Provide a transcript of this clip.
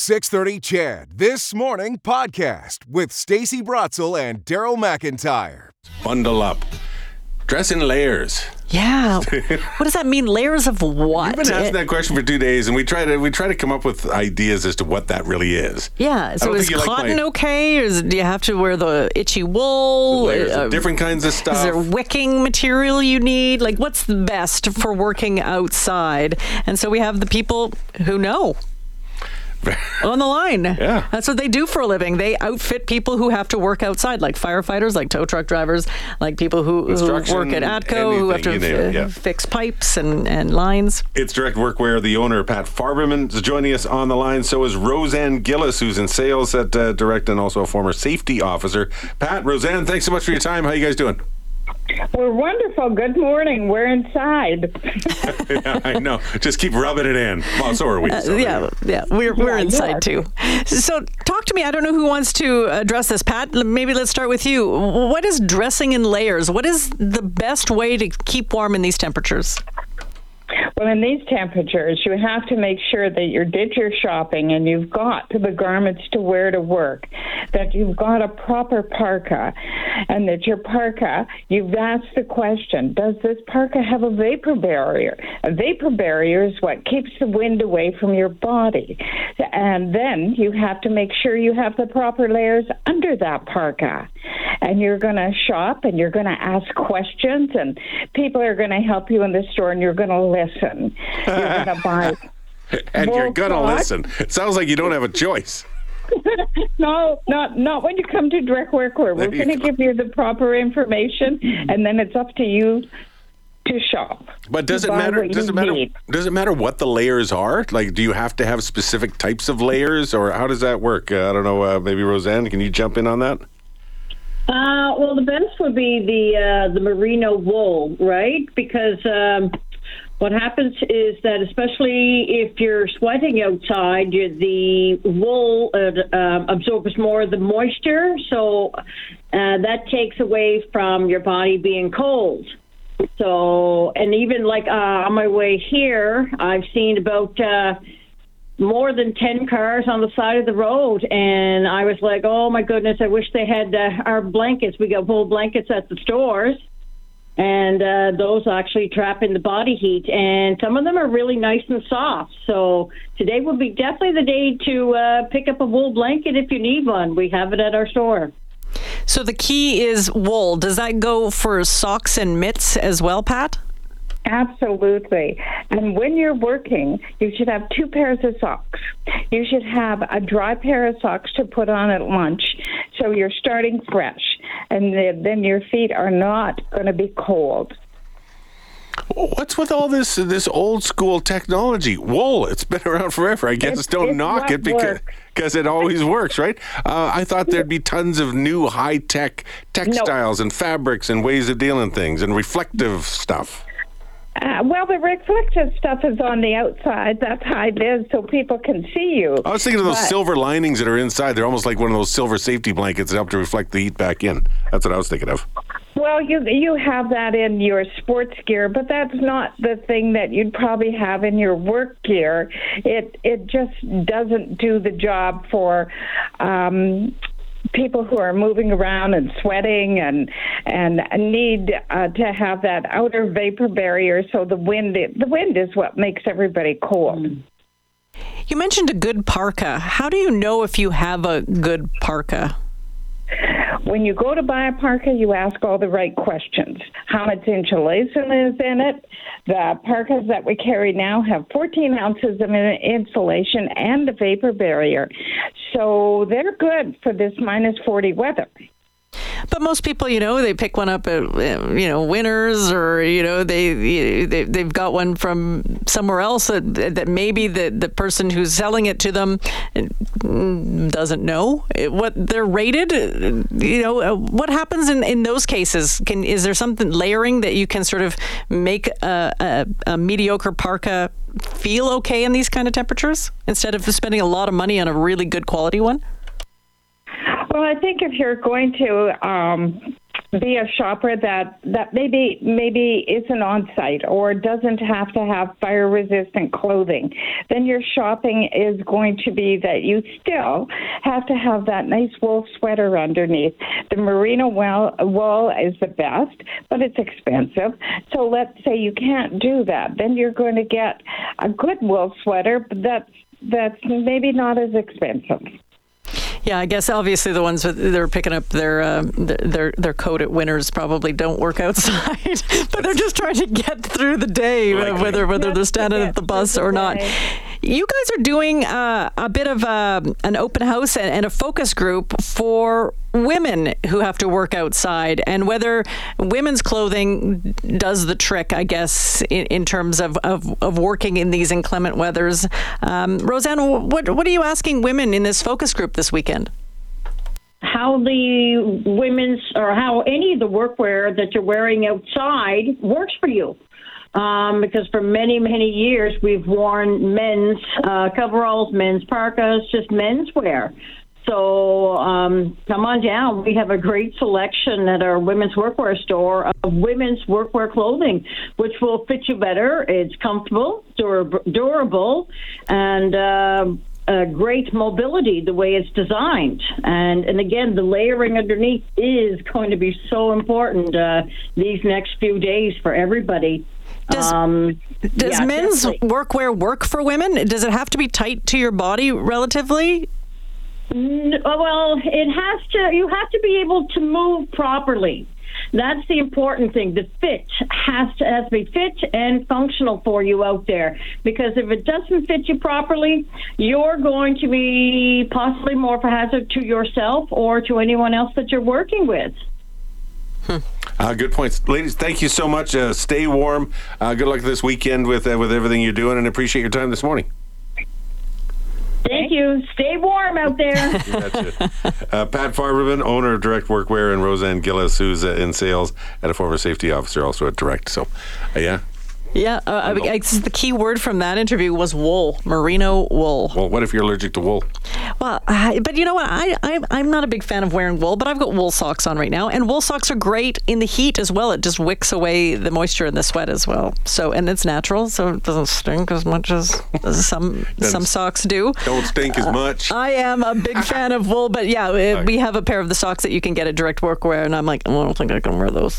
630 CHED This Morning podcast with Stacey Brotzel and Daryl McIntyre. Bundle up. Dress in layers. Yeah. what does that mean? Layers of what? I've been asking that question for two days, and we try to we try to come up with ideas as to what that really is. Yeah. So is think you like cotton my- okay? Or is, do you have to wear the itchy wool? Layers Uh, of different kinds of stuff. Is there wicking material you need? Like, what's the best for working outside? And so we have the people who know on the line. Yeah. That's what they do for a living. They outfit people who have to work outside, like firefighters, like tow truck drivers, like people who, who work at ATCO, who have to anything, you name it, uh, yeah. fix pipes and, and lines. It's Direct Workwear. The owner, Pat Farberman, is joining us on the line. So is Roseanne Gillis, who's in sales at uh, Direct and also a former safety officer. Pat, Roseanne, thanks so much for your time. How you guys doing? We're wonderful. Good morning. We're inside. yeah, I know. Just keep rubbing it in. Well, so are we. Uh, so there you yeah, go. yeah, we're we're Yeah, inside too. So, talk to me. I don't know who wants to address this, Pat. Maybe let's start with you. What is dressing in layers? What is the best way to keep warm in these temperatures? Well, in these temperatures, you have to make sure that you did your shopping and you've got the garments to wear to work, that you've got a proper parka, and that your parka, you've asked the question, does this parka have a vapor barrier? A vapor barrier is what keeps the wind away from your body. And then you have to make sure you have the proper layers under that parka. And you're going to shop and you're going to ask questions, and people are going to help you in the store, and you're going to listen. You're going to buy. And you're going to Pat- listen. It sounds like you don't have a choice. No, not not when you come to direct work. where We're going to go. give you the proper information, and then it's up to you to shop. But does it matter? Does it matter? need. Does it matter what the layers are? Like, do you have to have specific types of layers, or how does that work? Uh, I don't know. Uh, maybe Roseanne, can you jump in on that? Uh, well, the best would be the uh, the merino wool, right? Because um, what happens is that, especially if you're sweating outside, the wool uh, um absorbs more of the moisture, so uh, that takes away from your body being cold. So, and even like uh, on my way here, I've seen about. Uh, more than 10 cars on the side of the road and i was like oh my goodness i wish they had uh, our blankets we got wool blankets at the stores and uh, those actually trap in the body heat and some of them are really nice and soft so today will be definitely the day to uh, pick up a wool blanket if you need one we have it at our store So the key is wool. Does that go for socks and mitts as well, Pat? Absolutely. And when you're working, you should have two pairs of socks. You should have a dry pair of socks to put on at lunch so you're starting fresh. And then your feet are not going to be cold. What's with all this this old school technology? Wool, it's been around forever. I guess It's- don't it's knock it because because it always works, right? Uh, I thought there'd be tons of new high tech textiles and fabrics and ways of dealing things and reflective stuff. Uh, well, the reflective stuff is on the outside. That's high vis, so people can see you. I was thinking of those But- silver linings that are inside. They're almost like one of those silver safety blankets that help to reflect the heat back in. That's what I was thinking of. Well, you you have that in your sports gear, but that's not the thing that you'd probably have in your work gear. It it just doesn't do the job for um, people who are moving around and sweating and and need uh, to have that outer vapor barrier. So the wind the wind is what makes everybody cold. You mentioned a good parka. How do you know if you have a good parka? When you go to buy a parka, you ask all the right questions. How much insulation is in it? The parkas that we carry now have 14 ounces of insulation and a vapor barrier. So they're good for this minus 40 weather. But most people, you know, they pick one up at you know Winners, or you know they, they they've got one from somewhere else that, that maybe the the person who's selling it to them mm, doesn't know what they're rated. You know, uh, what happens in, in those cases? Can is there something layering that you can sort of make a, a, a mediocre parka feel okay in these kind of temperatures instead of spending a lot of money on a really good quality one? Well, I think if you're going to um, be a shopper that that maybe maybe isn't on site or doesn't have to have fire resistant clothing then your shopping is going to be that you still have to have that nice wool sweater underneath. The merino wool, wool is the best but it's expensive. So let's say you can't do that then you're going to get a good wool sweater that's that's maybe not as expensive yeah, I guess obviously the ones that they're picking up their uh, their their coat at Winners probably don't work outside, but they're just trying to get through the day, Likely. whether whether they're standing at the bus or not. You guys are doing uh, a bit of a, uh, an open house and, and, a focus group for women who have to work outside, and whether women's clothing does the trick, I guess, in, in terms of, of, of, working in these inclement weathers. Um, Roseanne, what, what are you asking women in this focus group this weekend? how the women's or how any of the workwear that you're wearing outside works for you um, because for many, many years we've worn men's uh, coveralls, men's parkas, just menswear. So um, come on down. We have a great selection at our women's workwear store of women's workwear clothing, which will fit you better. It's comfortable, durable, and uh, uh, great mobility the way it's designed. And and again, the layering underneath is going to be so important uh, these next few days for everybody. Does, um, does yeah, men's definitely. workwear work for women? Does it have to be tight to your body relatively? No, well, it has to. You have to be able to move properly. That's the important thing. The fit has to has to be fit and functional for you out there. Because if it doesn't fit you properly, you're going to be possibly more of a hazard to yourself or to anyone else that you're working with. Hmm. Uh, good points, ladies. Thank you so much. Uh, stay warm. Uh, good luck this weekend with uh, with everything you're doing, and appreciate your time this morning. Thank you. Stay warm out there. uh, Pat Farberman, owner of Direct Workwear, and Roseanne Gillis, who's uh, in sales and a former safety officer, also at Direct. So, uh, yeah, yeah, uh, I, I, the key word from that interview was wool, merino wool. Well, what if you're allergic to wool? Well, I, but you know what? I, I am not a big fan of wearing wool, but I've got wool socks on right now, and wool socks are great in the heat as well. It just wicks away the moisture and the sweat as well. So, and it's natural, so it doesn't stink as much as some some socks do. Don't stink as much. Uh, I am a big fan of wool, but yeah, we have a pair of the socks that you can get at Direct Workwear, and I'm like, oh, I don't think I can wear those.